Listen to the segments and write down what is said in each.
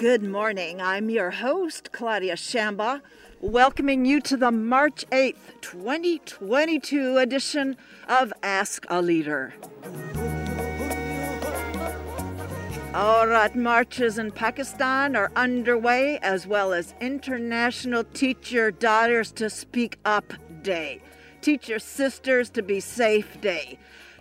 Good morning. I'm your host, Claudia Shamba, welcoming you to the March 8th, 2022 edition of Ask a Leader. Aurat marches in Pakistan are underway, as well as International Teacher Daughters to Speak Up Day, Teacher Sisters to Be Safe Day.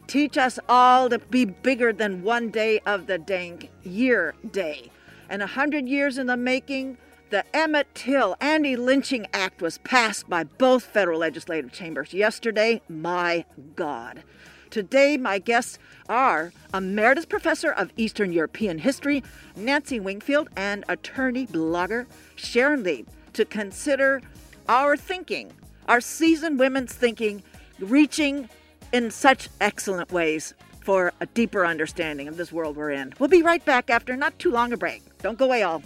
Teach us all to be bigger than one day of the dang year day. And a hundred years in the making, the Emmett Till Anti Lynching Act was passed by both federal legislative chambers yesterday. My God. Today, my guests are Emeritus Professor of Eastern European History, Nancy Wingfield, and attorney blogger Sharon Leib to consider our thinking, our seasoned women's thinking, reaching in such excellent ways for a deeper understanding of this world we're in. We'll be right back after not too long a break. Don't go away, all.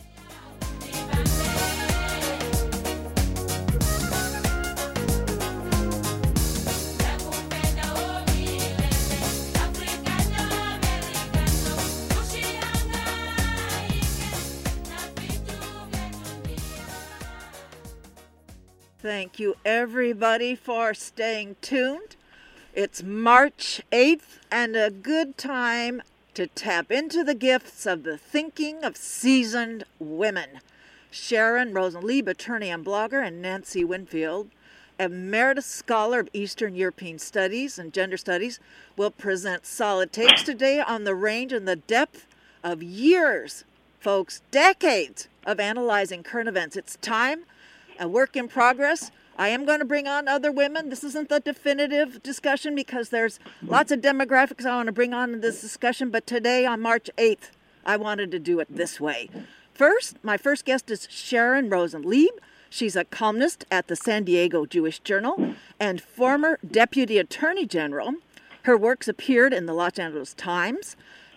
Thank you, everybody, for staying tuned. It's March 8th and a good time to tap into the gifts of the thinking of seasoned women. Sharon Rosen Leib, attorney and blogger, and Nancy Wingfield, emeritus scholar of Eastern European Studies and Gender Studies, will present solid takes today on the range and the depth of years, folks, decades of analyzing current events. It's time a work in progress. I am going to bring on other women. This isn't the definitive discussion because there's lots of demographics I want to bring on in this discussion, but today on March 8th, I wanted to do it this way. First, my first guest is Sharon Rosen Leib. She's a columnist at the San Diego Jewish Journal and former Deputy Attorney General. Her works appeared in the Los Angeles Times,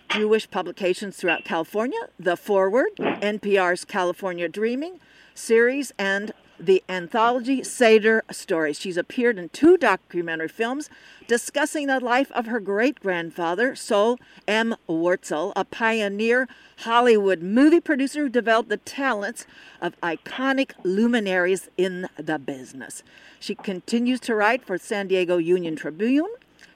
Jewish publications throughout California, The Forward, NPR's California Dreaming series, and the anthology Seder Stories. She's appeared in two documentary films discussing the life of her great grandfather, Sol M. Wurtzel, a pioneer Hollywood movie producer who developed the talents of iconic luminaries in the business. She continues to write for San Diego Union Tribune,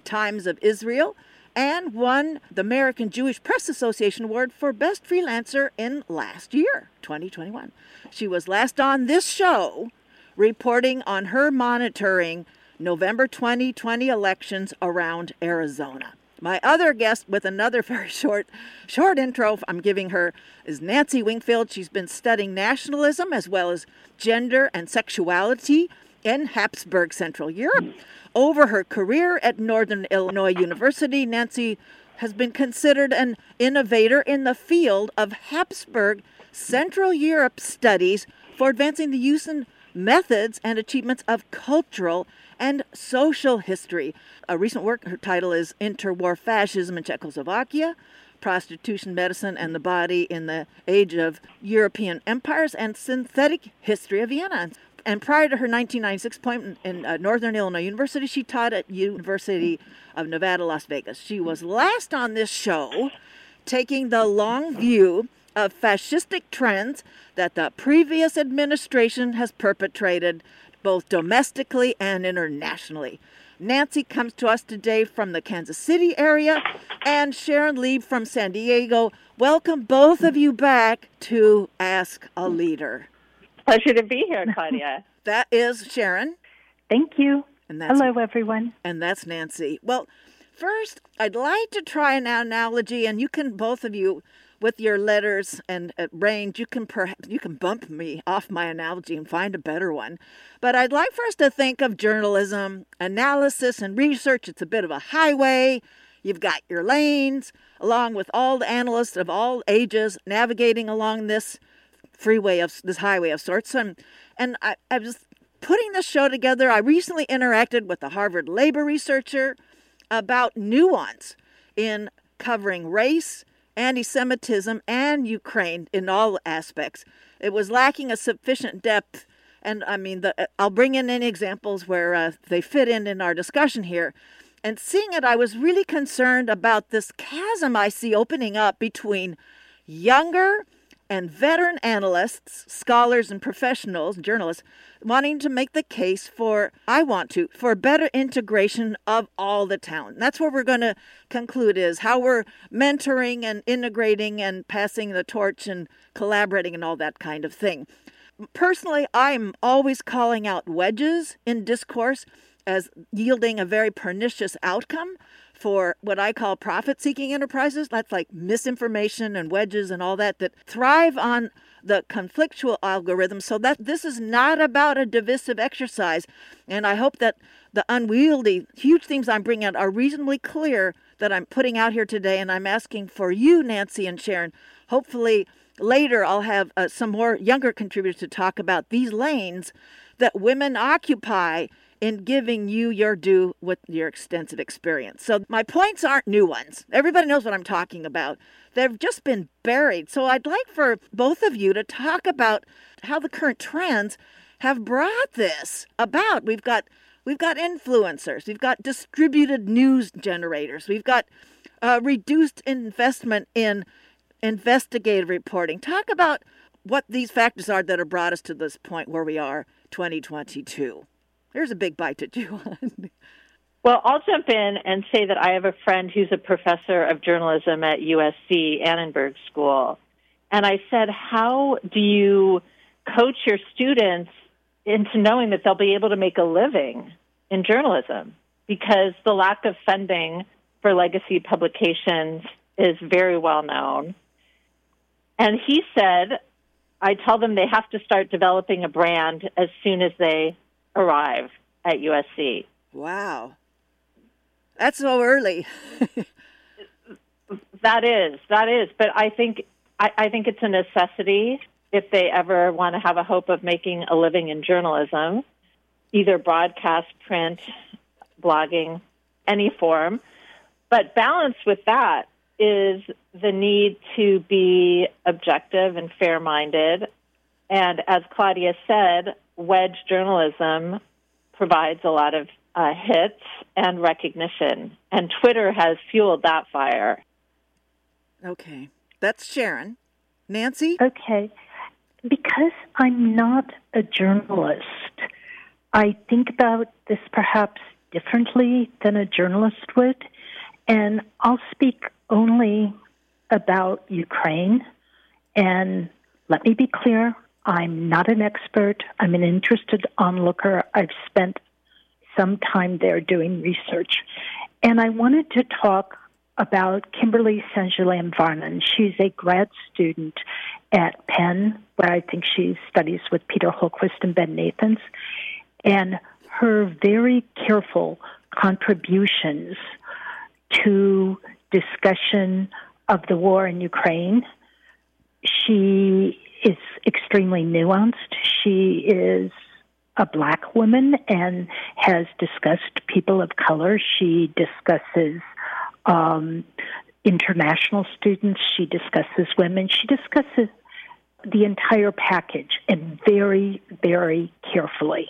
Times of Israel, and won the American Jewish Press Association Award for Best Freelancer in last year, 2021. She was last on this show reporting on her monitoring November 2020 elections around Arizona. My other guest with another very short short intro I'm giving her is Nancy Wingfield. She's been studying nationalism as well as gender and sexuality in Habsburg Central Europe. Over her career at Northern Illinois University, Nancy has been considered an innovator in the field of Habsburg Central Europe studies for advancing the use and methods and achievements of cultural and social history. A recent work, her title is Interwar Fascism in Czechoslovakia, Prostitution, Medicine, and the Body in the Age of European Empires, and Synthetic History of Vienna. And prior to her 1996 appointment in uh, Northern Illinois University, she taught at University of Nevada, Las Vegas. She was last on this show taking the long view of fascistic trends that the previous administration has perpetrated both domestically and internationally. Nancy comes to us today from the Kansas City area, and Sharon Leib from San Diego. Welcome, both of you, back to Ask a Leader. Pleasure to be here, Claudia. that is Sharon. Thank you. And that's, Hello, everyone. And that's Nancy. Well, first, I'd like to try an analogy, and you can, both of you, with your letters and uh, range, you can perhaps you can bump me off my analogy and find a better one. But I'd like for us to think of journalism, analysis, and research. It's a bit of a highway. You've got your lanes, along with all the analysts of all ages navigating along this freeway of this highway of sorts. And and I, I was putting this show together. I recently interacted with a Harvard labor researcher about nuance in covering race anti Semitism, and Ukraine in all aspects. It was lacking a sufficient depth. And I mean, the, I'll bring in any examples where uh, they fit in in our discussion here. And seeing it, I was really concerned about this chasm I see opening up between younger and veteran analysts, scholars, and professionals, journalists, wanting to make the case for, I want to, for better integration of all the talent. That's where we're going to conclude is how we're mentoring and integrating and passing the torch and collaborating and all that kind of thing. Personally, I'm always calling out wedges in discourse as yielding a very pernicious outcome for what I call profit seeking enterprises. That's like misinformation and wedges and all that that thrive on the conflictual algorithm so that this is not about a divisive exercise. And I hope that the unwieldy, huge themes I'm bringing out are reasonably clear that I'm putting out here today. And I'm asking for you, Nancy and Sharon, hopefully later I'll have uh, some more younger contributors to talk about these lanes that women occupy in giving you your due with your extensive experience. So my points aren't new ones. Everybody knows what I'm talking about. They've just been buried. So I'd like for both of you to talk about how the current trends have brought this about. We've got we've got influencers, we've got distributed news generators, we've got uh, reduced investment in investigative reporting. Talk about what these factors are that have brought us to this point where we are 2022. There's a big bite to chew on. Well, I'll jump in and say that I have a friend who's a professor of journalism at USC Annenberg School. And I said, How do you coach your students into knowing that they'll be able to make a living in journalism? Because the lack of funding for legacy publications is very well known. And he said, I tell them they have to start developing a brand as soon as they arrive at USC. Wow. That's so early. that is, that is. But I think I, I think it's a necessity if they ever want to have a hope of making a living in journalism, either broadcast, print, blogging, any form. But balanced with that is the need to be objective and fair minded. And as Claudia said, wedge journalism provides a lot of uh, hits and recognition, and Twitter has fueled that fire. Okay, that's Sharon. Nancy? Okay. Because I'm not a journalist, I think about this perhaps differently than a journalist would, and I'll speak only about Ukraine. And let me be clear I'm not an expert. I'm an interested onlooker. I've spent some time there doing research. And I wanted to talk about Kimberly St. Julian-Varnon. She's a grad student at Penn, where I think she studies with Peter Holquist and Ben Nathans. And her very careful contributions to discussion of the war in Ukraine. She is extremely nuanced. She is a black woman and has discussed people of color. She discusses um, international students. She discusses women. She discusses the entire package and very, very carefully.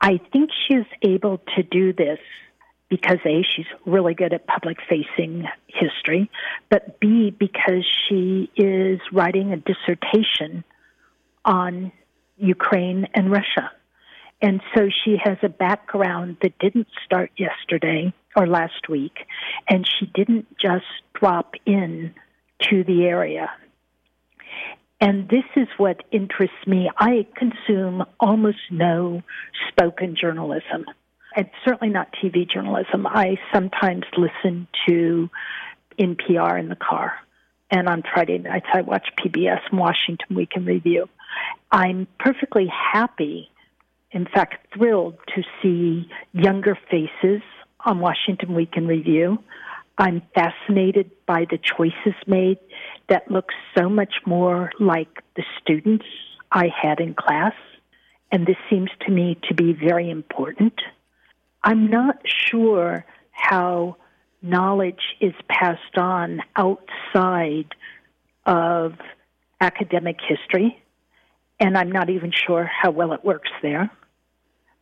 I think she is able to do this because A, she's really good at public facing history, but B, because she is writing a dissertation on Ukraine and Russia. And so she has a background that didn't start yesterday or last week, and she didn't just drop in to the area. And this is what interests me. I consume almost no spoken journalism and certainly not TV journalism. I sometimes listen to NPR in the car, and on Friday nights I watch PBS and Washington Week in Review. I'm perfectly happy, in fact, thrilled to see younger faces on Washington Week in Review. I'm fascinated by the choices made that look so much more like the students I had in class. And this seems to me to be very important. I'm not sure how knowledge is passed on outside of academic history, and I'm not even sure how well it works there.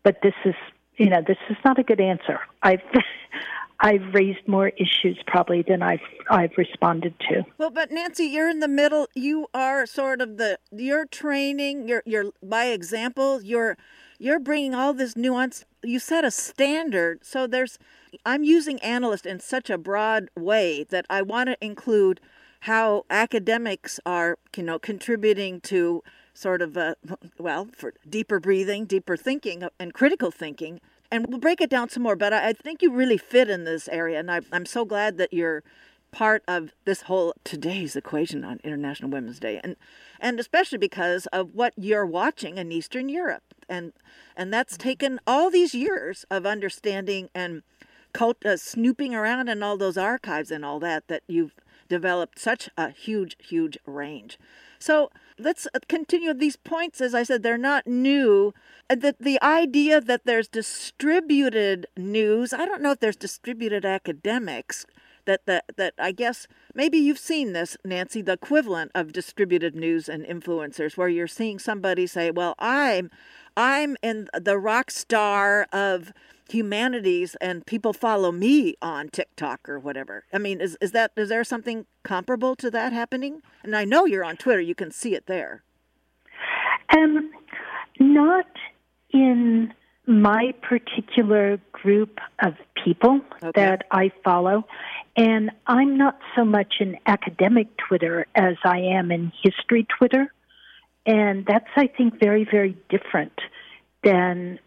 But this is, you know, this is not a good answer. I've I've raised more issues probably than I've I've responded to. Well, but Nancy, you're in the middle. You are sort of the you're training. You're you're by example. You're you're bringing all this nuance. You set a standard. So there's I'm using analyst in such a broad way that I want to include how academics are, you know, contributing to sort of a, well, for deeper breathing, deeper thinking, and critical thinking. And we'll break it down some more, but I, think you really fit in this area. And I, I'm so glad that you're part of this whole today's equation on International Women's Day. And, and especially because of what you're watching in Eastern Europe. And, and that's taken all these years of understanding and cult, uh, snooping around in all those archives and all that, that you've developed such a huge, huge range. So let's uh, continue these points. As I said, they're not new. Uh, the, the idea that there's distributed news, I don't know if there's distributed academics. That, that, that I guess maybe you've seen this, Nancy, the equivalent of distributed news and influencers, where you're seeing somebody say, Well, I'm I'm in the rock star of humanities and people follow me on TikTok or whatever. I mean, is is that is there something comparable to that happening? And I know you're on Twitter, you can see it there. Um not in my particular group of people okay. that I follow. And I'm not so much in academic Twitter as I am in history Twitter. And that's, I think, very, very different than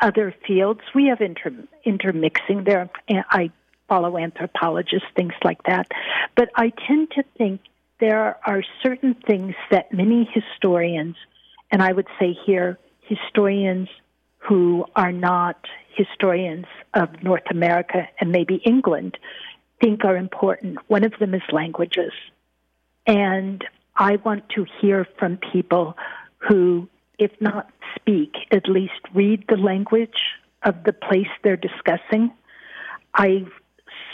other fields. We have inter- intermixing there. I follow anthropologists, things like that. But I tend to think there are certain things that many historians, and I would say here, historians who are not historians of North America and maybe England, think are important. One of them is languages. And I want to hear from people who if not speak, at least read the language of the place they're discussing. I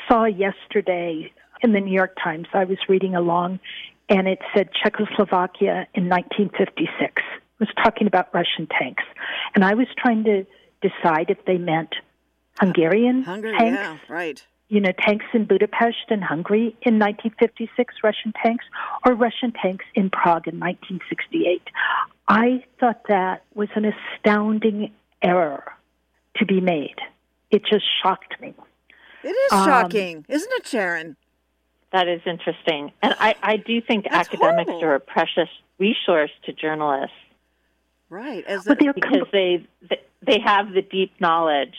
saw yesterday in the New York Times, I was reading along, and it said Czechoslovakia in 1956. It was talking about Russian tanks. And I was trying to decide if they meant Hungarian Hungary, tanks. Yeah, right you know, tanks in Budapest and Hungary in 1956, Russian tanks, or Russian tanks in Prague in 1968. I thought that was an astounding error to be made. It just shocked me. It is um, shocking, isn't it, Sharon? That is interesting. And I, I do think That's academics horrible. are a precious resource to journalists. Right. As a, because they, they have the deep knowledge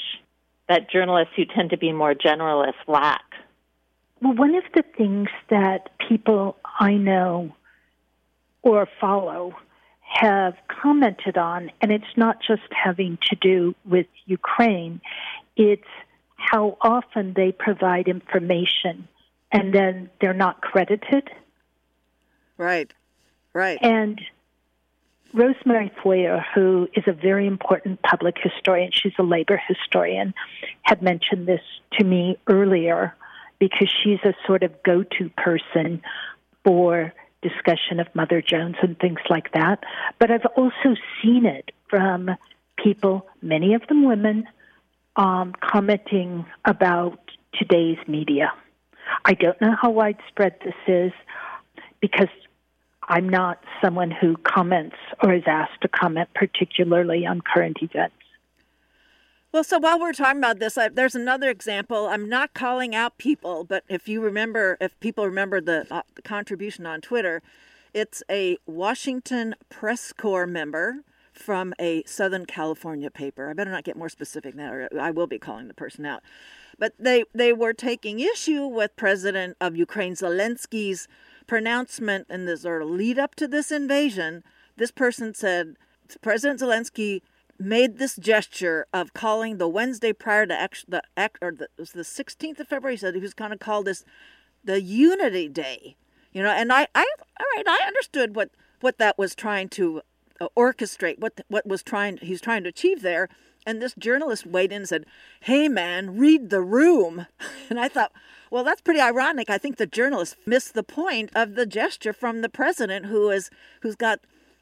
that journalists who tend to be more generalists lack? Well, one of the things that people I know or follow have commented on, and it's not just having to do with Ukraine, it's how often they provide information and then they're not credited. Right, right. And Rosemary Feurer, who is a very important public historian, she's a labor historian, had mentioned this to me earlier because she's a sort of go to person for discussion of Mother Jones and things like that. But I've also seen it from people, many of them women, um, commenting about today's media. I don't know how widespread this is because I'm not someone who comments or is asked to comment particularly on current events. Well, so while we're talking about this, I, there's another example. I'm not calling out people, but if you remember, if people remember the, uh, the contribution on Twitter, it's a Washington Press Corps member from a Southern California paper. I better not get more specific now, or I will be calling the person out. But they, they were taking issue with President of Ukraine Zelensky's pronouncement the sort of lead up to this invasion, this person said President Zelensky made this gesture of calling the Wednesday prior to act, the act, or the, it was the 16th of February. He said he was going to call this the Unity Day, you know. And I, I, all right, I understood what what that was trying to uh, orchestrate, what what was trying he's trying to achieve there. And this journalist weighed in and said, "Hey, man, read the room." And I thought, well, that's pretty ironic. I think the journalist missed the point of the gesture from the president who is who's got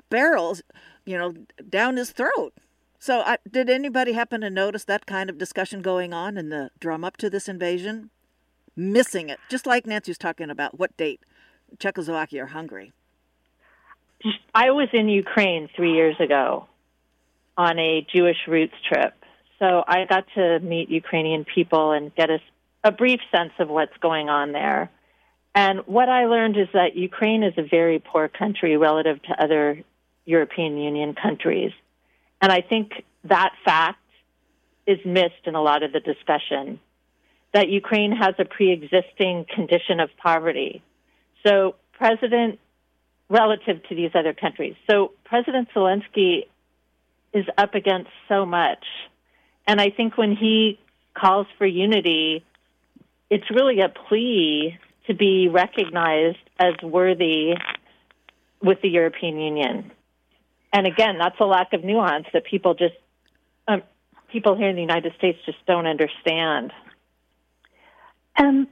barrels, you know, down his throat. So, uh, did anybody happen to notice that kind of discussion going on in the drum up to this invasion? Missing it, just like Nancy was talking about. What date? Czechoslovakia or Hungary? I was in Ukraine three years ago on a Jewish roots trip. So I got to meet Ukrainian people and get a, a brief sense of what's going on there. And what I learned is that Ukraine is a very poor country relative to other European Union countries. And I think that fact is missed in a lot of the discussion that Ukraine has a pre existing condition of poverty. So, President, relative to these other countries, so President Zelensky is up against so much. And I think when he calls for unity, it's really a plea to be recognized as worthy with the European Union. And again, that's a lack of nuance that people just, um, people here in the United States just don't understand. And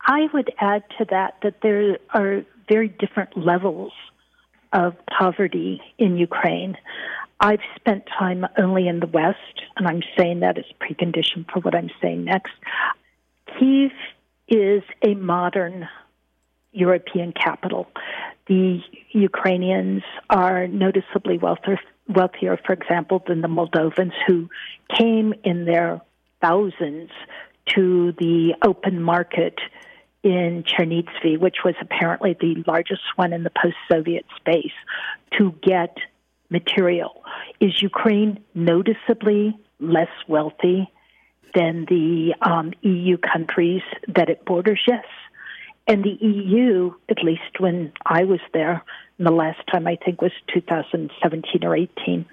I would add to that that there are very different levels of poverty in Ukraine. I've spent time only in the West, and I'm saying that as precondition for what I'm saying next. Kiev is a modern European capital. The Ukrainians are noticeably wealthier, wealthier, for example, than the Moldovans who came in their thousands to the open market in Chernivtsi, which was apparently the largest one in the post Soviet space, to get material. Is Ukraine noticeably less wealthy than the um, EU countries that it borders? Yes. And the EU, at least when I was there, and the last time I think was 2017 or 18,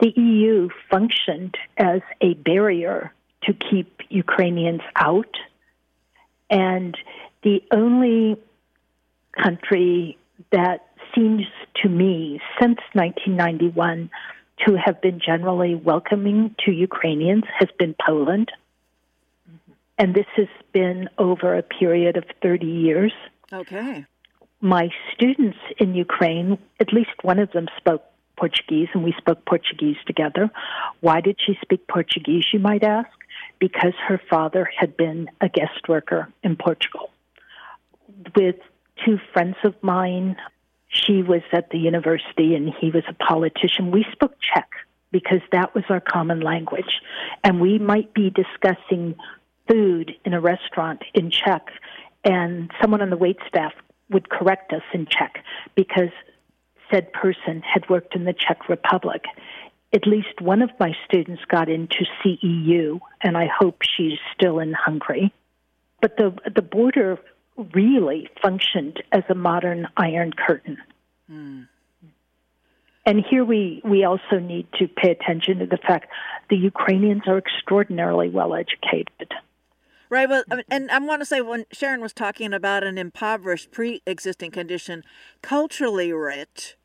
the EU functioned as a barrier to keep Ukrainians out. And the only country that seems to me since 1991 to have been generally welcoming to Ukrainians has been Poland. Mm-hmm. And this has been over a period of 30 years. Okay. My students in Ukraine, at least one of them spoke Portuguese, and we spoke Portuguese together. Why did she speak Portuguese, you might ask? Because her father had been a guest worker in Portugal. With two friends of mine she was at the university and he was a politician. We spoke Czech because that was our common language. And we might be discussing food in a restaurant in Czech, and someone on the wait staff would correct us in Czech because said person had worked in the Czech Republic. At least one of my students got into CEU, and I hope she's still in Hungary. But the the border really functioned as a modern iron curtain. Mm. And here we, we also need to pay attention to the fact the Ukrainians are extraordinarily well educated. Right. Well, and I want to say when Sharon was talking about an impoverished pre-existing condition, culturally rich,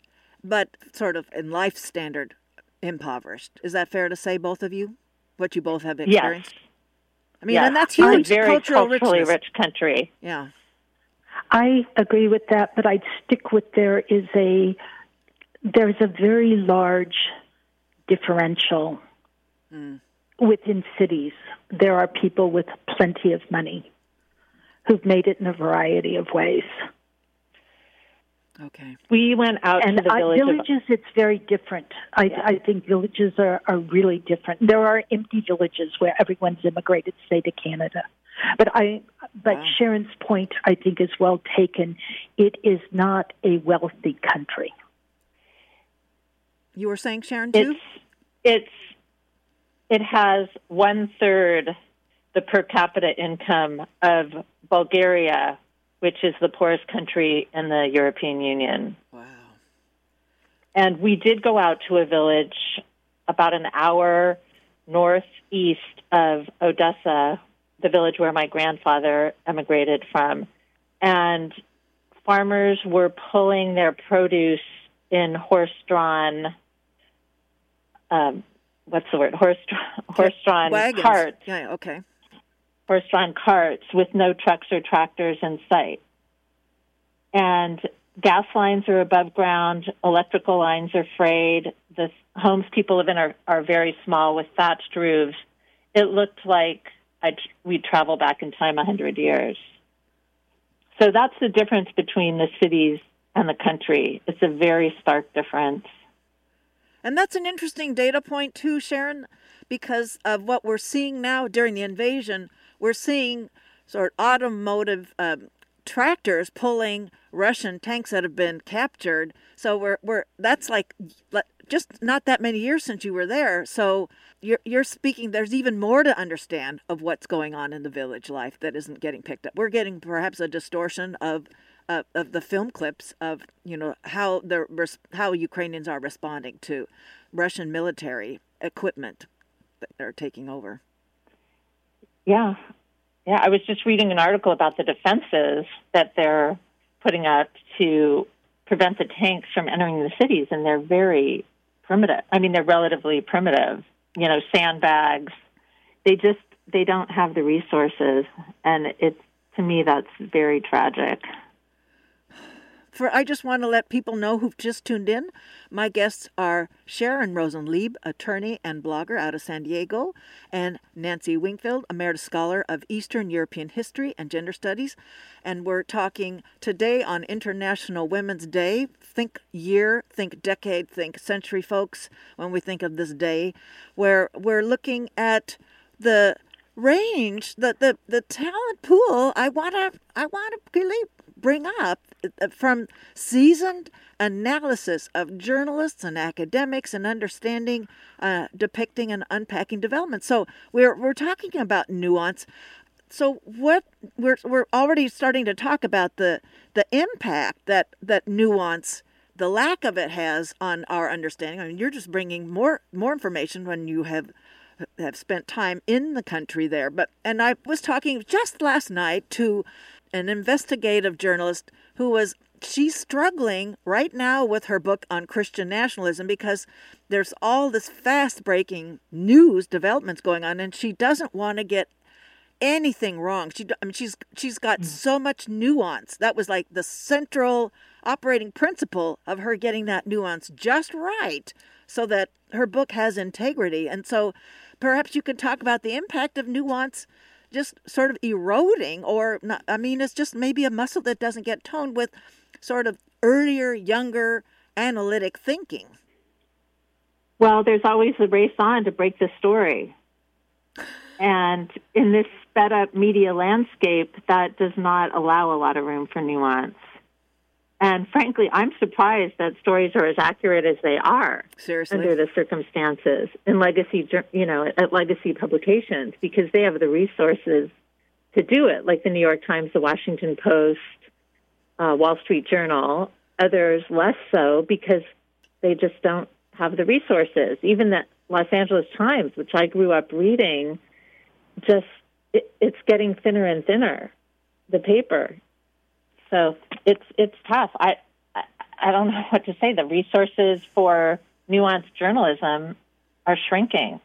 but sort of in life standard impoverished. Is that fair to say, both of you? What you both have experienced? Yes. I mean, yes. and that's huge. A very cultural culturally richness. rich country. Yeah. I agree with that, but I'd stick with there is a there's a very large differential mm. within cities. There are people with plenty of money who've made it in a variety of ways. Okay. We went out and to the village villages. Of... it's very different. I, yeah. I think villages are, are really different. There are empty villages where everyone's immigrated, say, to Canada. But I, but wow. Sharon's point, I think, is well taken. It is not a wealthy country. You were saying, Sharon, too. It's, it's it has one third the per capita income of Bulgaria, which is the poorest country in the European Union. Wow. And we did go out to a village about an hour northeast of Odessa, the village where my grandfather emigrated from. And farmers were pulling their produce in horse drawn, um, what's the word? Horse horse drawn carts. Yeah, okay. Horse drawn carts with no trucks or tractors in sight. And gas lines are above ground, electrical lines are frayed. the homes people live in are, are very small with thatched roofs. It looked like I'd, we'd travel back in time hundred years. So that's the difference between the cities and the country. It's a very stark difference. And that's an interesting data point, too, Sharon, because of what we're seeing now during the invasion. We're seeing sort of automotive um, tractors pulling Russian tanks that have been captured. So we're, we're that's like just not that many years since you were there. So you're, you're speaking, there's even more to understand of what's going on in the village life that isn't getting picked up. We're getting perhaps a distortion of of, of the film clips of you know how the how Ukrainians are responding to Russian military equipment that they're taking over. Yeah, yeah. I was just reading an article about the defenses that they're putting up to prevent the tanks from entering the cities, and they're very primitive. I mean, they're relatively primitive. You know, sandbags. They just they don't have the resources, and it's to me that's very tragic. For I just want to let people know who've just tuned in. My guests are Sharon Rosen Leib, attorney and blogger out of San Diego, and Nancy Wingfield, emeritus scholar of Eastern European history and gender studies. And we're talking today on International Women's Day. Think year, think decade, think century, folks, when we think of this day, where we're looking at the range, the the, the talent pool. I wanna I wanna really bring up from seasoned analysis of journalists and academics and understanding, uh, depicting and unpacking development. So we're we're talking about nuance. So what we're we're already starting to talk about the the impact that that nuance the lack of it has on our understanding. I mean, you're just bringing more more information when you have have spent time in the country there. But and I was talking just last night to an investigative journalist who was she's struggling right now with her book on Christian nationalism because there's all this fast breaking news developments going on and she doesn't want to get anything wrong. She I mean she's she's got mm. so much nuance. That was like the central operating principle of her getting that nuance just right so that her book has integrity. And so perhaps you can talk about the impact of nuance just sort of eroding or not, I mean it's just maybe a muscle that doesn't get toned with sort of earlier younger analytic thinking. Well, there's always a race on to break the story. And in this sped up media landscape, that does not allow a lot of room for nuance. And frankly, I'm surprised that stories are as accurate as they are Seriously? under the circumstances in legacy, you know, at legacy publications because they have the resources to do it, like the New York Times, the Washington Post, uh, Wall Street Journal. Others less so because they just don't have the resources. Even the Los Angeles Times, which I grew up reading, just it, it's getting thinner and thinner. The paper, so it's it's tough. I, I don't know what to say. The resources for nuanced journalism are shrinking.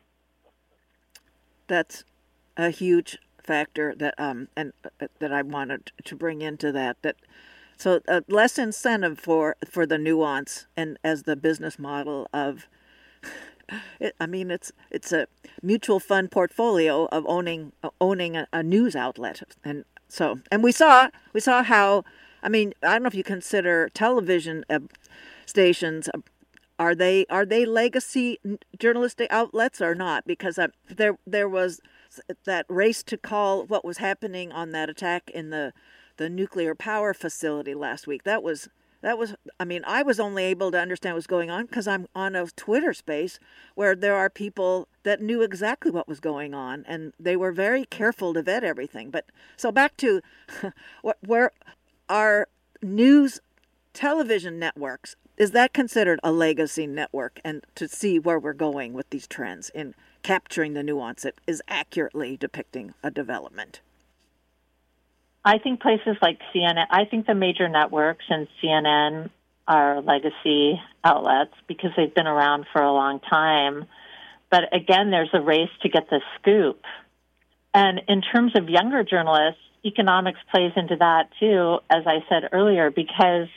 That's a huge factor that um and uh, that I wanted to bring into that that so uh, less incentive for for the nuance and as the business model of it, I mean it's it's a mutual fund portfolio of owning owning a, a news outlet and so, and we saw we saw how I mean I don't know if you consider television uh, stations uh, are they are they legacy journalistic outlets or not? Because uh, there there was that race to call what was happening on that attack in the the nuclear power facility last week. That was that was i mean i was only able to understand what was going on because i'm on a twitter space where there are people that knew exactly what was going on and they were very careful to vet everything but so back to where our news television networks is that considered a legacy network and to see where we're going with these trends in capturing the nuance that is accurately depicting a development I think places like CNN, I think the major networks and CNN are legacy outlets because they've been around for a long time. But again, there's a race to get the scoop. And in terms of younger journalists, economics plays into that too, as I said earlier, because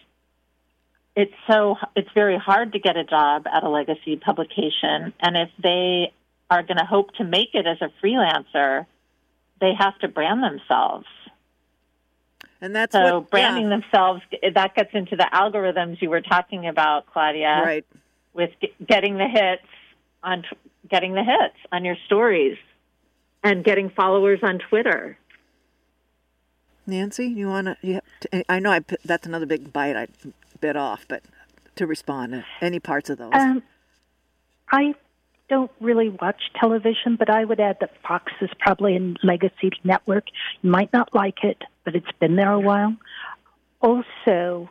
it's so it's very hard to get a job at a legacy publication, and if they are going to hope to make it as a freelancer, they have to brand themselves. And that's so what, branding yeah. themselves that gets into the algorithms you were talking about, Claudia. Right. With getting the hits on getting the hits on your stories and getting followers on Twitter. Nancy, you want to? I know I that's another big bite I bit off, but to respond, to any parts of those? Um, I don't really watch television, but I would add that Fox is probably a legacy network. You might not like it, but it's been there a while. Also,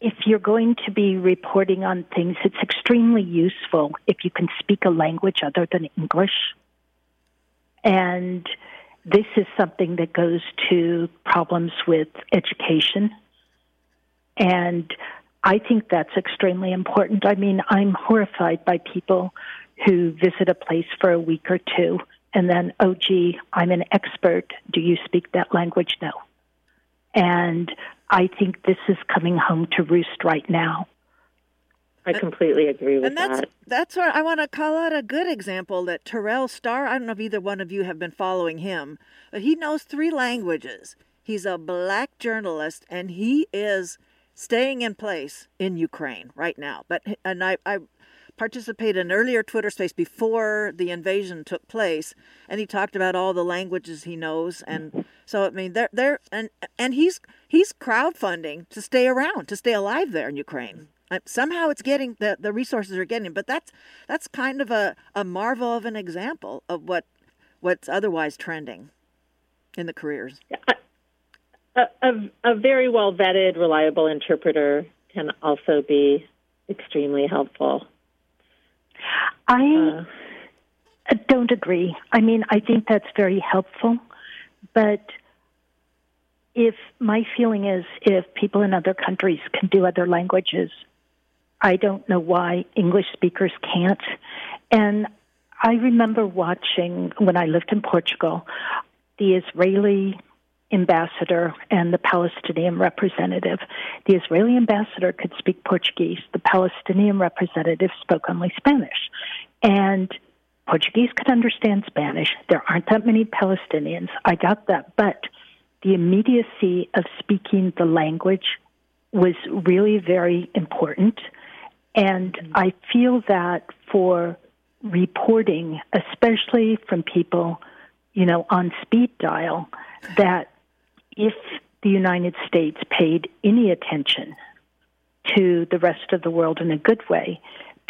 if you're going to be reporting on things, it's extremely useful if you can speak a language other than English. And this is something that goes to problems with education. And I think that's extremely important. I mean, I'm horrified by people who visit a place for a week or two and then, oh, gee, I'm an expert. Do you speak that language? No. And I think this is coming home to roost right now. I completely agree with that. and that's, that. That's where I want to call out a good example that Terrell Starr, I don't know if either one of you have been following him, but he knows three languages. He's a black journalist and he is staying in place in Ukraine right now. But and I, I participated in earlier Twitter space before the invasion took place, and he talked about all the languages he knows, and so I mean, they're they're and and he's he's crowdfunding to stay around, to stay alive there in Ukraine. Somehow it's getting the the resources are getting, but that's that's kind of a a marvel of an example of what what's otherwise trending in the careers. Yeah a, a, very well vetted, reliable interpreter can also be extremely helpful. I uh, don't agree. I mean, I think that's very helpful, but if my feeling is if people in other countries can do other languages, I don't know why English speakers can't. And I remember watching when I lived in Portugal, the Israeli ambassador and the Palestinian representative. The Israeli ambassador could speak Portuguese, the Palestinian representative spoke only Spanish. And Portuguese could understand Spanish. There aren't that many Palestinians. I got that. But the immediacy of speaking the language was really very important. And I feel that for reporting, especially from people, you know, on speed dial, that if the United States paid any attention to the rest of the world in a good way,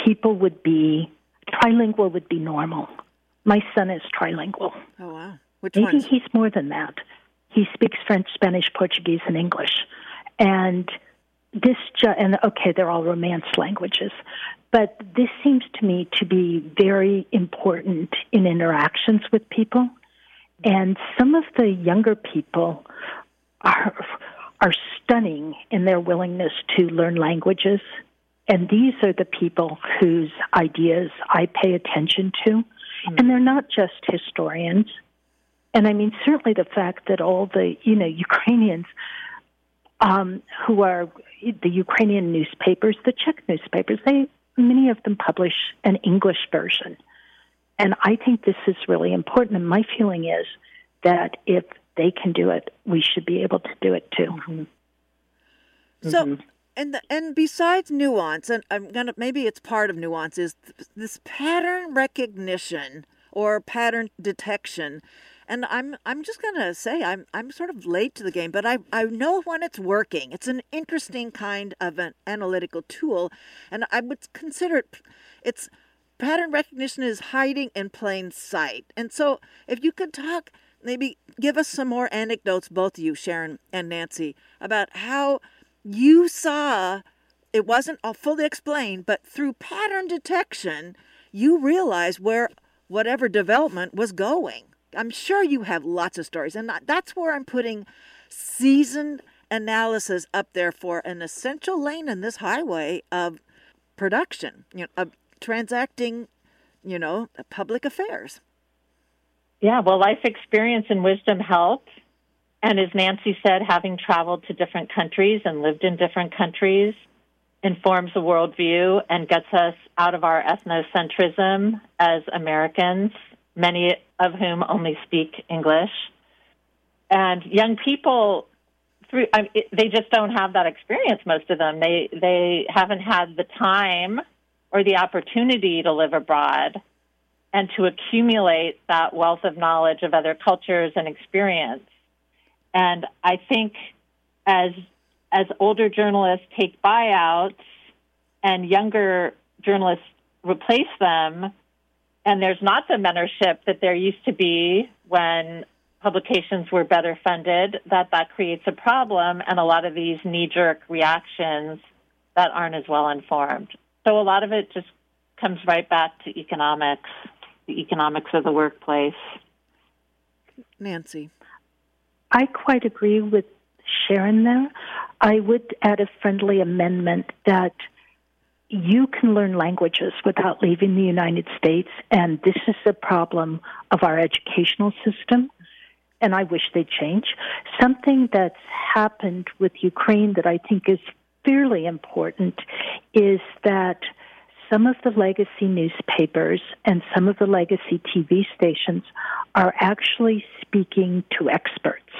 people would be trilingual would be normal. My son is trilingual. Oh wow! Which Maybe ones? he's more than that. He speaks French, Spanish, Portuguese, and English. And this ju- and okay, they're all Romance languages, but this seems to me to be very important in interactions with people. And some of the younger people are are stunning in their willingness to learn languages. And these are the people whose ideas I pay attention to. Mm-hmm. And they're not just historians. And I mean, certainly the fact that all the, you know, Ukrainians um, who are the Ukrainian newspapers, the Czech newspapers, they, many of them publish an English version. And I think this is really important. And my feeling is that if they can do it, we should be able to do it too. Mm-hmm. So, mm-hmm. and the, and besides nuance, and I'm gonna maybe it's part of nuance is this pattern recognition or pattern detection. And I'm I'm just gonna say I'm I'm sort of late to the game, but I I know when it's working. It's an interesting kind of an analytical tool, and I would consider it. It's pattern recognition is hiding in plain sight. And so, if you could talk maybe give us some more anecdotes, both you, Sharon and Nancy, about how you saw it wasn't all fully explained, but through pattern detection, you realized where whatever development was going. I'm sure you have lots of stories, and that's where I'm putting seasoned analysis up there for an essential lane in this highway of production, you know, of transacting, you know, public affairs. Yeah, well, life experience and wisdom help. And as Nancy said, having traveled to different countries and lived in different countries, informs the worldview and gets us out of our ethnocentrism as Americans, many of whom only speak English. And young people, through I mean, they just don't have that experience. Most of them, they they haven't had the time or the opportunity to live abroad and to accumulate that wealth of knowledge of other cultures and experience. And I think as as older journalists take buyouts and younger journalists replace them, and there's not the mentorship that there used to be when publications were better funded, that that creates a problem and a lot of these knee-jerk reactions that aren't as well informed. So a lot of it just comes right back to economics, the economics of the workplace. Nancy. I quite agree with Sharon there. I would add a friendly amendment that you can learn languages without leaving the United States, and this is a problem of our educational system, and I wish they'd change. Something that's happened with Ukraine that I think is fairly important is that some of the legacy newspapers and some of the legacy TV stations are actually speaking to experts.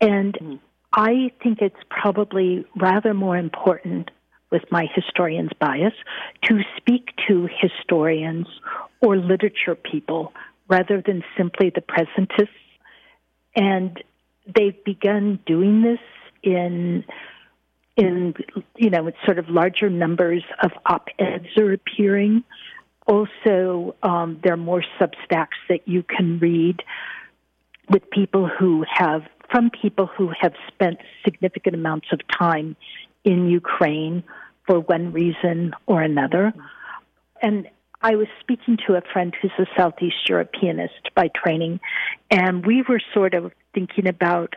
And mm. I think it's probably rather more important with my historian's bias to speak to historians or literature people rather than simply the presentists. And they've begun doing this in in you know sort of larger numbers of op-eds are appearing. Also, um, there are more substacks that you can read with people who have from people who have spent significant amounts of time in Ukraine for one reason or another. And I was speaking to a friend who's a Southeast Europeanist by training, and we were sort of thinking about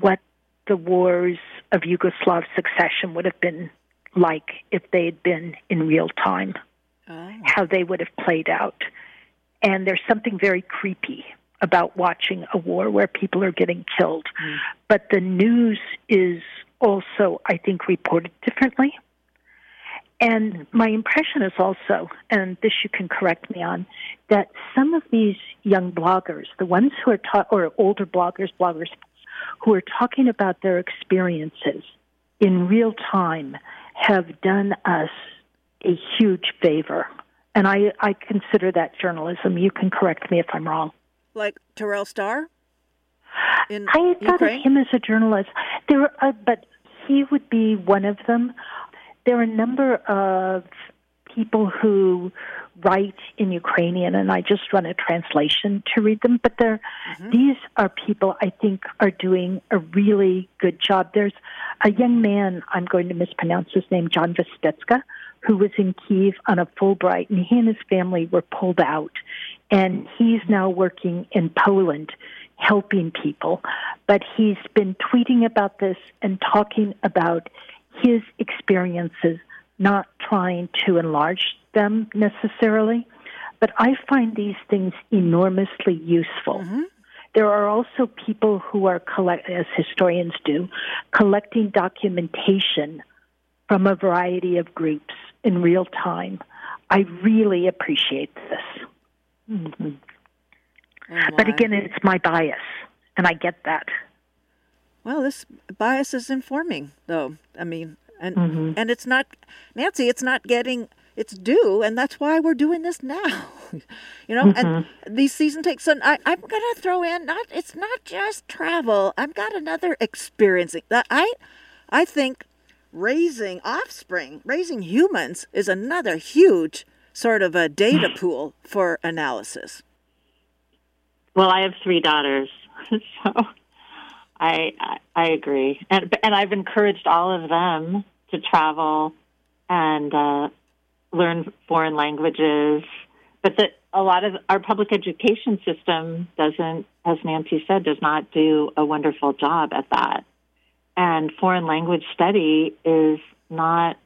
what the wars of Yugoslav succession would have been like if they had been in real time, oh. how they would have played out. And there's something very creepy about watching a war where people are getting killed. Mm. But the news is also, I think, reported differently. And my impression is also, and this you can correct me on, that some of these young bloggers, the ones who are taught, or older bloggers, bloggers who are talking about their experiences in real time, have done us a huge favor. And I, I consider that journalism. You can correct me if I'm wrong like Terrell Starr? In I thought Ukraine? of him as a journalist. There, uh, but he would be one of them. There are a number of people who write in Ukrainian, and I just run a translation to read them. But they mm-hmm. these are people I think are doing a really good job. There's a young man, I'm going to mispronounce his name, John Vestetska, who was in Kiev on a Fulbright, and he and his family were pulled out and he's now working in Poland helping people. But he's been tweeting about this and talking about his experiences, not trying to enlarge them necessarily. But I find these things enormously useful. Mm-hmm. There are also people who are collect, as historians do, collecting documentation from a variety of groups in real time. I really appreciate this. Mm-hmm. But again, it's my bias, and I get that. Well, this bias is informing, though. I mean, and mm-hmm. and it's not, Nancy. It's not getting its due, and that's why we're doing this now. you know, mm-hmm. and these season takes. And I, I'm going to throw in not. It's not just travel. I've got another experiencing that I, I think, raising offspring, raising humans is another huge sort of a data pool for analysis? Well, I have three daughters, so I, I I agree, and and I've encouraged all of them to travel and uh, learn foreign languages. But that a lot of our public education system doesn't, as Nancy said, does not do a wonderful job at that. And foreign language study is not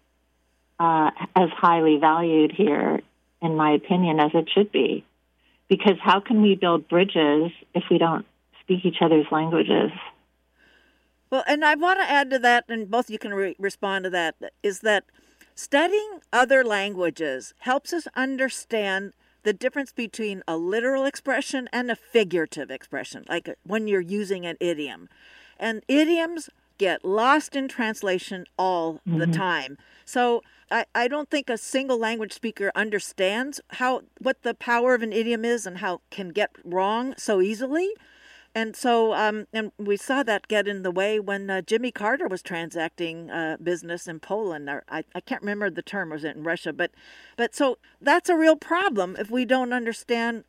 uh, as highly valued here, in my opinion, as it should be. Because how can we build bridges if we don't speak each other's languages? Well, and I want to add to that, and both you can re- respond to that, is that studying other languages helps us understand the difference between a literal expression and a figurative expression, like when you're using an idiom. And idioms get lost in translation all mm-hmm. the time. So I, I don't think a single language speaker understands how what the power of an idiom is and how it can get wrong so easily. And so, um, and we saw that get in the way when uh, Jimmy Carter was transacting uh, business in Poland, or I, I can't remember the term, was it in Russia? But, but so that's a real problem if we don't understand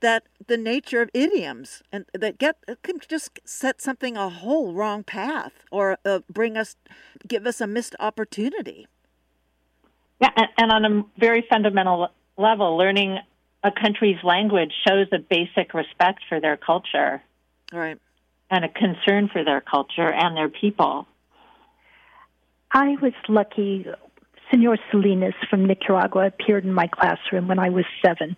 that the nature of idioms and that get can just set something a whole wrong path or uh, bring us, give us a missed opportunity. Yeah, and, and on a very fundamental level, learning a country's language shows a basic respect for their culture Right. And a concern for their culture and their people. I was lucky. Senor Salinas from Nicaragua appeared in my classroom when I was seven,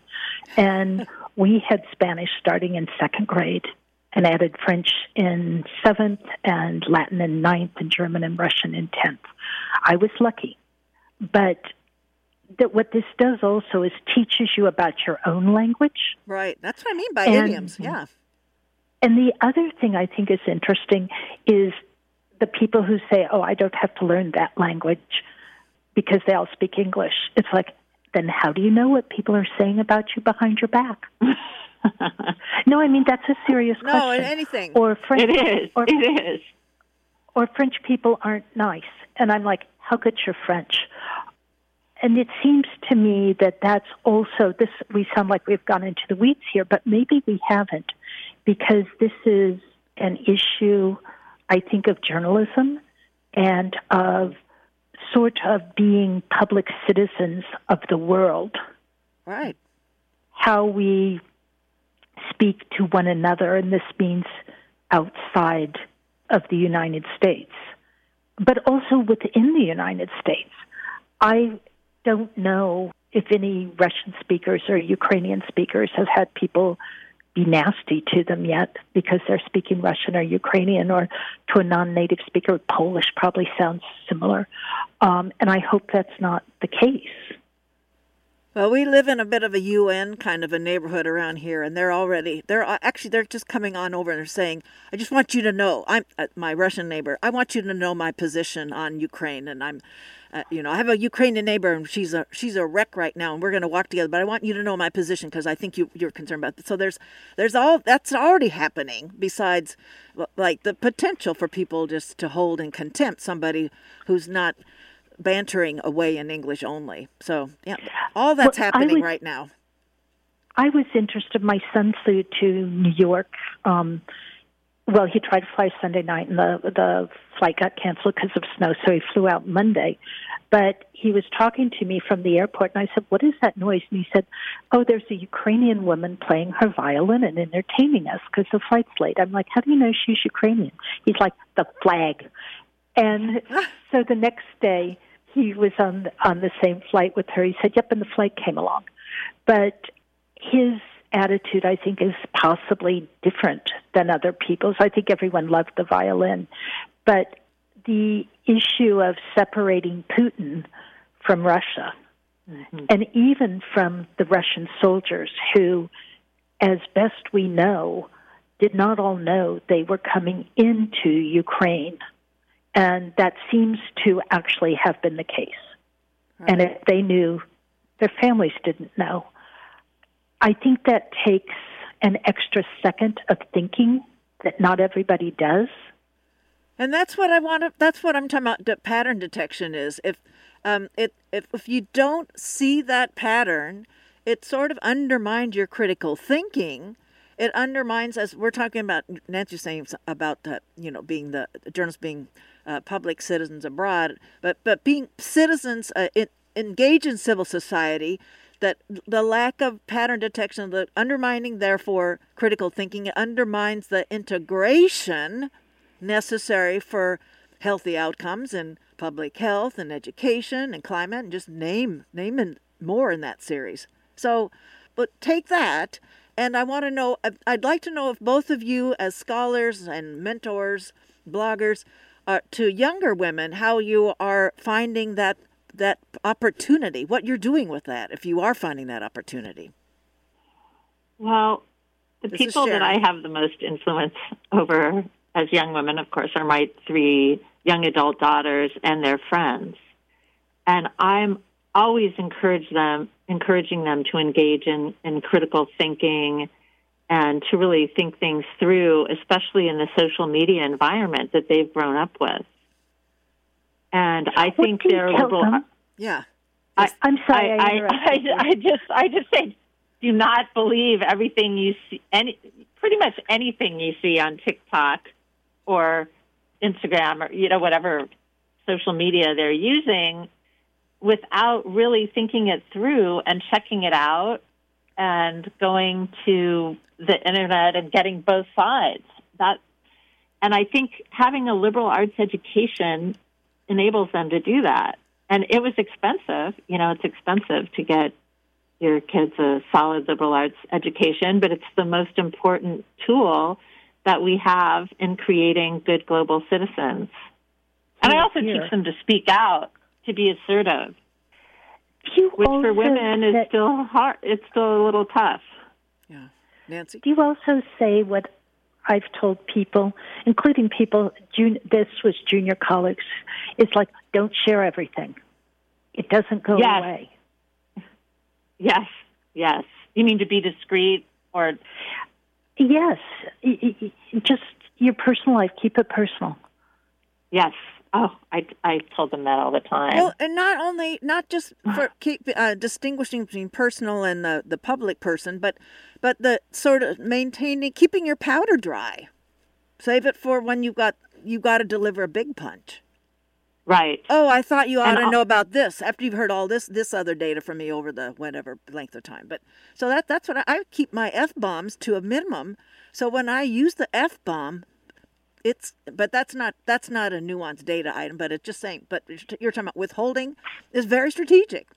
and we had Spanish starting in second grade and added French in seventh and Latin in ninth and German and Russian in tenth. I was lucky. But that what this does also is teaches you about your own language. Right. That's what I mean by and, idioms. Yeah. And the other thing I think is interesting is the people who say, "Oh, I don't have to learn that language because they all speak English." It's like, then how do you know what people are saying about you behind your back? no, I mean that's a serious no, question. No, anything. Or French. It is. Or, it is. Or French people aren't nice, and I'm like, how good's your French? And it seems to me that that's also this. We sound like we've gone into the weeds here, but maybe we haven't because this is an issue, I think, of journalism and of sort of being public citizens of the world. Right. How we speak to one another, and this means outside of the United States, but also within the United States. I don't know if any Russian speakers or Ukrainian speakers have had people be nasty to them yet because they're speaking Russian or Ukrainian, or to a non native speaker, Polish probably sounds similar. Um, and I hope that's not the case. Well, we live in a bit of a UN kind of a neighborhood around here, and they're already they're uh, actually they're just coming on over and they're saying, "I just want you to know, I'm uh, my Russian neighbor. I want you to know my position on Ukraine, and I'm uh, you know, I have a Ukrainian neighbor, and she's a she's a wreck right now, and we're going to walk together. But I want you to know my position because I think you you're concerned about. It. So there's there's all that's already happening. Besides, like the potential for people just to hold in contempt somebody who's not bantering away in English only. So yeah, all that's well, happening was, right now. I was interested. My son flew to New York. Um, well, he tried to fly Sunday night, and the the flight got canceled because of snow, so he flew out Monday. But he was talking to me from the airport, and I said, "What is that noise?" And he said, "Oh, there's a Ukrainian woman playing her violin and entertaining us because the flight's late." I'm like, "How do you know she's Ukrainian?" He's like, "The flag." And so the next day, he was on on the same flight with her. He said, "Yep," and the flight came along. But his attitude, I think, is possibly different than other people's. I think everyone loved the violin, but the issue of separating Putin from Russia, mm-hmm. and even from the Russian soldiers who, as best we know, did not all know they were coming into Ukraine. And that seems to actually have been the case. Right. And if they knew, their families didn't know. I think that takes an extra second of thinking that not everybody does. And that's what I want to, that's what I'm talking about pattern detection is. If um it if if you don't see that pattern, it sort of undermines your critical thinking. It undermines as we're talking about Nancy saying about uh, you know being the, the journalists being uh, public citizens abroad, but but being citizens uh, in, engage in civil society that the lack of pattern detection, the undermining, therefore, critical thinking, undermines the integration necessary for healthy outcomes in public health and education and climate, and just name name and more in that series. So, but take that, and I want to know. I'd like to know if both of you, as scholars and mentors, bloggers, uh, to younger women, how you are finding that that opportunity, what you're doing with that, if you are finding that opportunity. Well, the This people that I have the most influence over as young women, of course, are my three young adult daughters and their friends. And I'm always encourage them, encouraging them to engage in, in critical thinking and to really think things through, especially in the social media environment that they've grown up with. And I What think do you they're tell liberal. them? Yeah. I, I'm sorry. I, I, I, interrupted. I just, I just say, do not believe everything you see. Any, pretty much anything you see on TikTok or Instagram or you know whatever social media they're using, without really thinking it through and checking it out and going to the internet and getting both sides. That, and I think having a liberal arts education enables them to do that. And it was expensive. You know, it's expensive to get your kids a solid liberal arts education, but it's the most important tool that we have in creating good global citizens. And I also teach them to speak out, to be assertive, You which also for women is said- still hard. It's still a little tough. Yeah. Nancy? Do you also say what I've told people, including people, jun- this was junior colleagues, it's like, don't share everything. It doesn't go Yes. away. Yes, yes. You mean to be discreet or Yes, y- y- y- just your personal life, keep it personal. yes. Oh, I, I told them that all the time. Well, and not only not just for keep uh, distinguishing between personal and the the public person, but but the sort of maintaining keeping your powder dry. Save it for when you've got you've got to deliver a big punch. right. Oh, I thought you ought And to I'll- know about this after you've heard all this this other data from me over the whatever length of time. But so that that's what I, I keep my f bombs to a minimum. So when I use the f bomb, it's but that's not that's not a nuanced data item. But it's just saying. But you're talking about withholding is very strategic.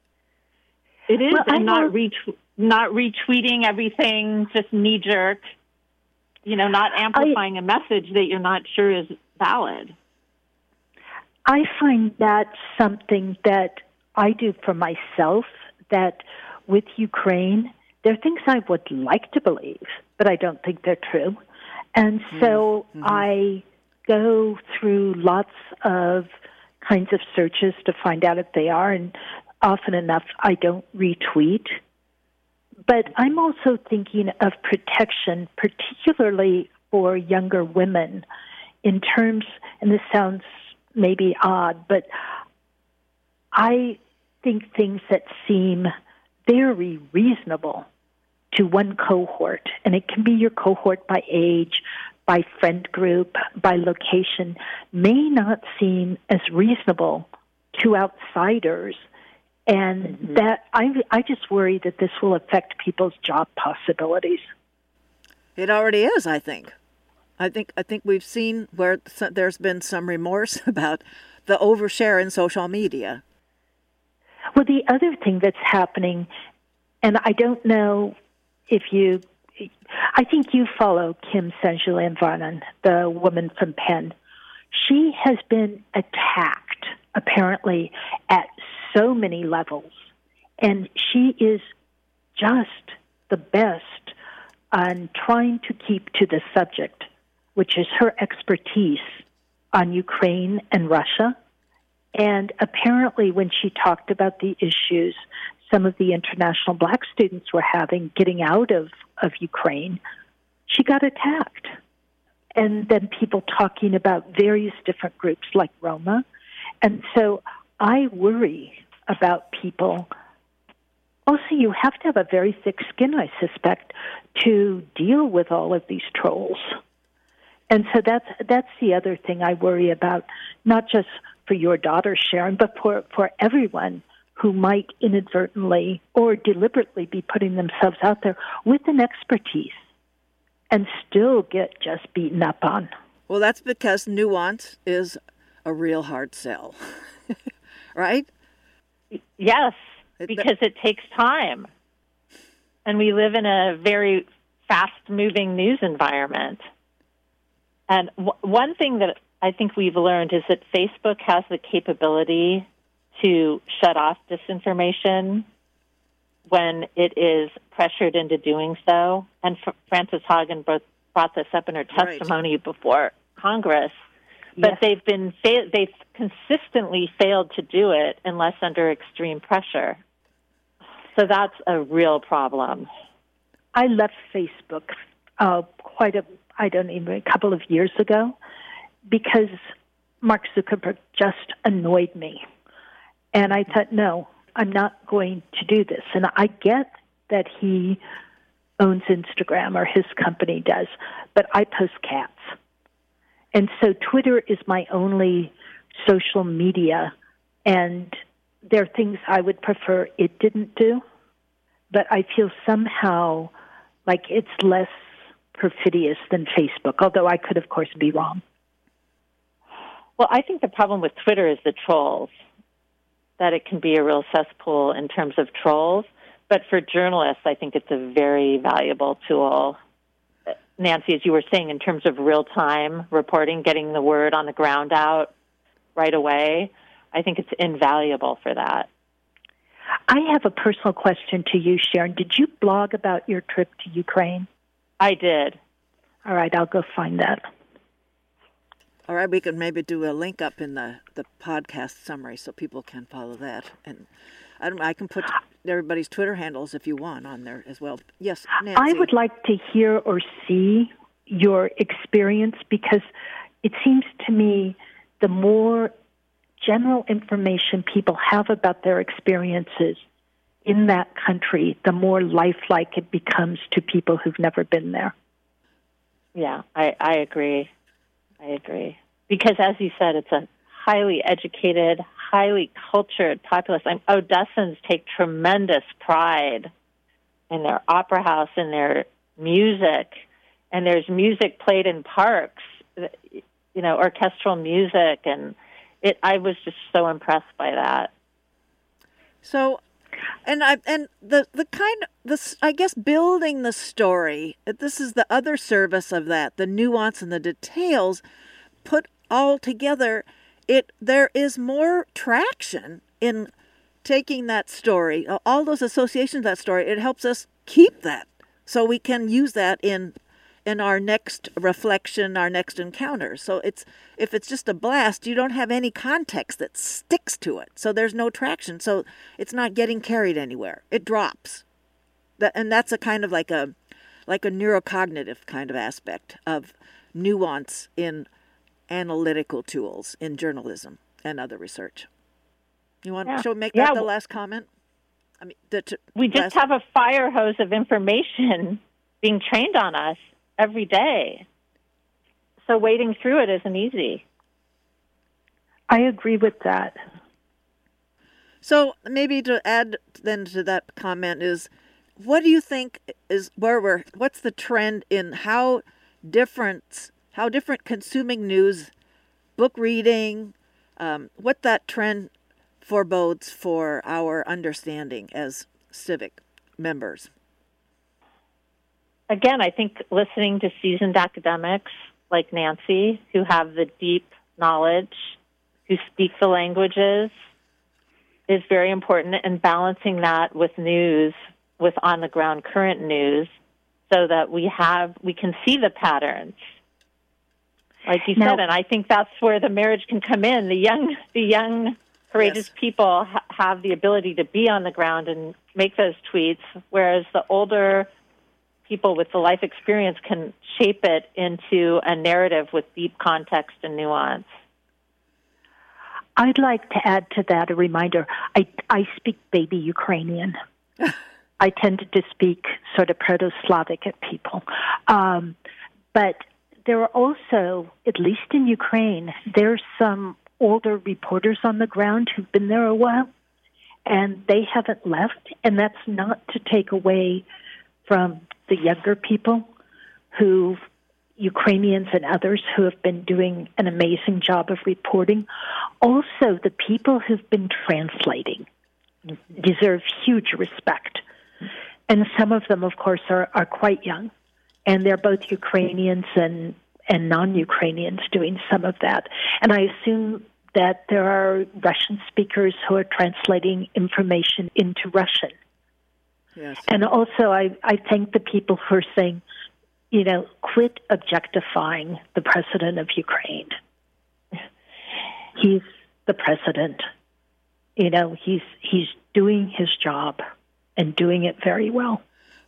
It is, Well, I and not know- not retweeting everything just knee jerk. You know, not amplifying a message that you're not sure is valid. I find that something that I do for myself that with Ukraine, there are things I would like to believe, but I don't think they're true. And mm-hmm. so mm-hmm. I go through lots of kinds of searches to find out if they are, and often enough I don't retweet. But I'm also thinking of protection, particularly for younger women, in terms, and this sounds maybe odd, but I think things that seem very reasonable to one cohort, and it can be your cohort by age, by friend group, by location, may not seem as reasonable to outsiders. And mm-hmm. that I, I just worry that this will affect people's job possibilities. It already is, I think. I think I think we've seen where there's been some remorse about the overshare in social media. Well, the other thing that's happening, and I don't know if you, I think you follow Kim St. Julian-Varnon, the woman from Penn. She has been attacked, apparently, at so many levels. And she is just the best on trying to keep to the subject, which is her expertise on Ukraine and Russia. And apparently, when she talked about the issues some of the international black students were having getting out of, of Ukraine, she got attacked. And then people talking about various different groups like Roma. And so I worry about people. Also, you have to have a very thick skin, I suspect, to deal with all of these trolls. And so that's that's the other thing I worry about, not just for your daughter Sharon, but for, for everyone who might inadvertently or deliberately be putting themselves out there with an expertise and still get just beaten up on. Well, that's because nuance is a real hard sell, right? Yes, because it takes time. And we live in a very fast moving news environment. And w- one thing that I think we've learned is that Facebook has the capability to shut off disinformation when it is pressured into doing so. And F- Frances Haugen brought, brought this up in her testimony right. before Congress. But yes. they've been fa- they've consistently failed to do it unless under extreme pressure. So that's a real problem. I left Facebook uh, quite a I don't even a couple of years ago because Mark Zuckerberg just annoyed me, and I thought, no, I'm not going to do this. And I get that he owns Instagram or his company does, but I post cats. And so Twitter is my only social media, and there are things I would prefer it didn't do, but I feel somehow like it's less perfidious than Facebook, although I could, of course, be wrong. Well, I think the problem with Twitter is the trolls, that it can be a real cesspool in terms of trolls. But for journalists, I think it's a very valuable tool. Nancy, as you were saying, in terms of real time reporting, getting the word on the ground out right away, I think it's invaluable for that. I have a personal question to you, Sharon. Did you blog about your trip to Ukraine? I did. All right, I'll go find that. All right, we can maybe do a link up in the, the podcast summary so people can follow that. And I don't I can put everybody's Twitter handles if you want on there as well. Yes, Nancy. I would like to hear or see your experience because it seems to me the more general information people have about their experiences in that country, the more lifelike it becomes to people who've never been there. Yeah, I, I agree. I agree. Because as you said, it's a highly educated, highly cultured populace. I Odessans take tremendous pride in their opera house and their music, and there's music played in parks, you know, orchestral music, and it. I was just so impressed by that. So and I and the the kind this I guess building the story. This is the other service of that, the nuance and the details put all together. It there is more traction in taking that story, all those associations that story. It helps us keep that, so we can use that in in our next reflection, our next encounter. So it's if it's just a blast, you don't have any context that sticks to it. So there's no traction. So it's not getting carried anywhere. It drops. That and that's a kind of like a like a neurocognitive kind of aspect of nuance in analytical tools in journalism and other research. You want yeah. to make that yeah. the last comment? I mean, the, to, we just last... have a fire hose of information being trained on us every day. So wading through it isn't easy. I agree with that. So maybe to add then to that comment is what do you think is where we're what's the trend in how different how different consuming news book reading um, what that trend forebodes for our understanding as civic members again, I think listening to seasoned academics like Nancy, who have the deep knowledge, who speak the languages, is very important, and balancing that with news, with on the ground current news, so that we have we can see the patterns. Like you now, said, and I think that's where the marriage can come in. The young, the young, courageous yes. people ha- have the ability to be on the ground and make those tweets, whereas the older people with the life experience can shape it into a narrative with deep context and nuance. I'd like to add to that a reminder. I, I speak baby Ukrainian. I tended to speak sort of Proto Slavic at people. Um, but there are also, at least in Ukraine, there's some older reporters on the ground who've been there a while, and they haven't left. And that's not to take away from the younger people who Ukrainians and others who have been doing an amazing job of reporting. Also, the people who've been translating deserve huge respect. And some of them, of course, are, are quite young. And they're both Ukrainians and, and non Ukrainians doing some of that. And I assume that there are Russian speakers who are translating information into Russian. Yes. And also, I, I thank the people who are saying, you know, quit objectifying the president of Ukraine. He's the president. You know, he's he's doing his job and doing it very well.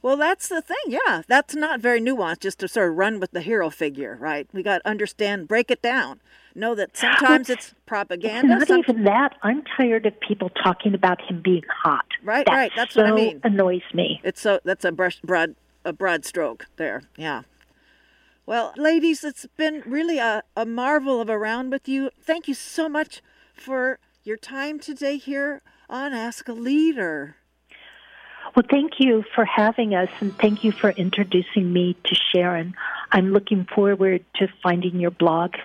Well, that's the thing. Yeah, that's not very nuanced. Just to sort of run with the hero figure, right? We got to understand, break it down. Know that sometimes it's propaganda. It's not even that. I'm tired of people talking about him being hot. Right, that right, that's so what I mean. Annoys me. It's so that's a brush, broad a broad stroke there. Yeah. Well, ladies, it's been really a, a marvel of a round with you. Thank you so much for your time today here on Ask a Leader. Well, thank you for having us, and thank you for introducing me to Sharon. I'm looking forward to finding your blog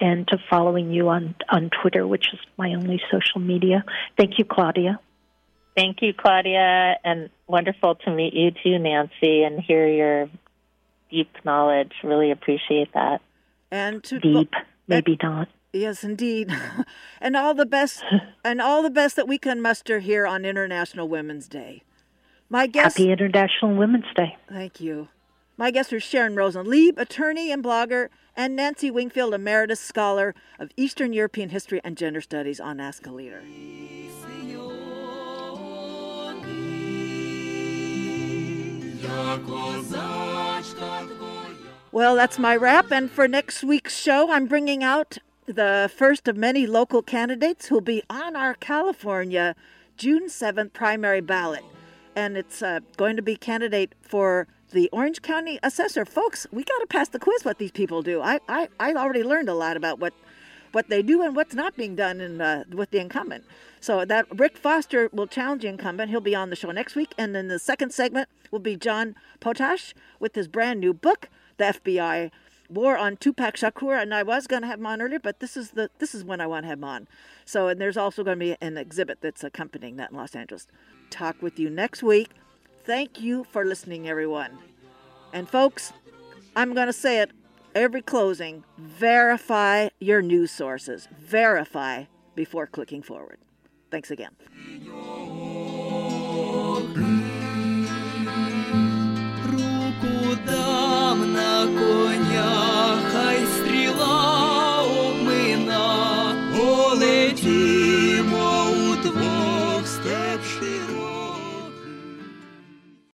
and to following you on, on Twitter, which is my only social media. Thank you, Claudia. Thank you, Claudia, and wonderful to meet you too, Nancy, and hear your deep knowledge. Really appreciate that. And to Deep, maybe not. Yes, indeed. and all the best and all the best that we can muster here on International Women's Day. My guest Happy International Women's Day. Thank you. My guests are Sharon Rosen Leib, attorney and blogger, and Nancy Wingfield, emeritus scholar of Eastern European history and gender studies on Ask a Leader. Well, that's my wrap. And for next week's show, I'm bringing out the first of many local candidates who'll be on our California June 7th primary ballot. And it's uh, going to be candidate for the Orange County assessor. Folks, we got to pass the quiz what these people do. I, I, I already learned a lot about what what they do and what's not being done in, uh, with the incumbent. So that Rick Foster will challenge the incumbent. He'll be on the show next week. And then the second segment will be John Potash with his brand new book, The FBI War on Tupac Shakur. And I was going to have him on earlier, but this is the this is when I want to have him on. So and there's also going to be an exhibit that's accompanying that in Los Angeles. Talk with you next week. Thank you for listening, everyone. And folks, I'm going to say it every closing verify your news sources. Verify before clicking forward. Thanks again. коня, хай стріла обмина полетить.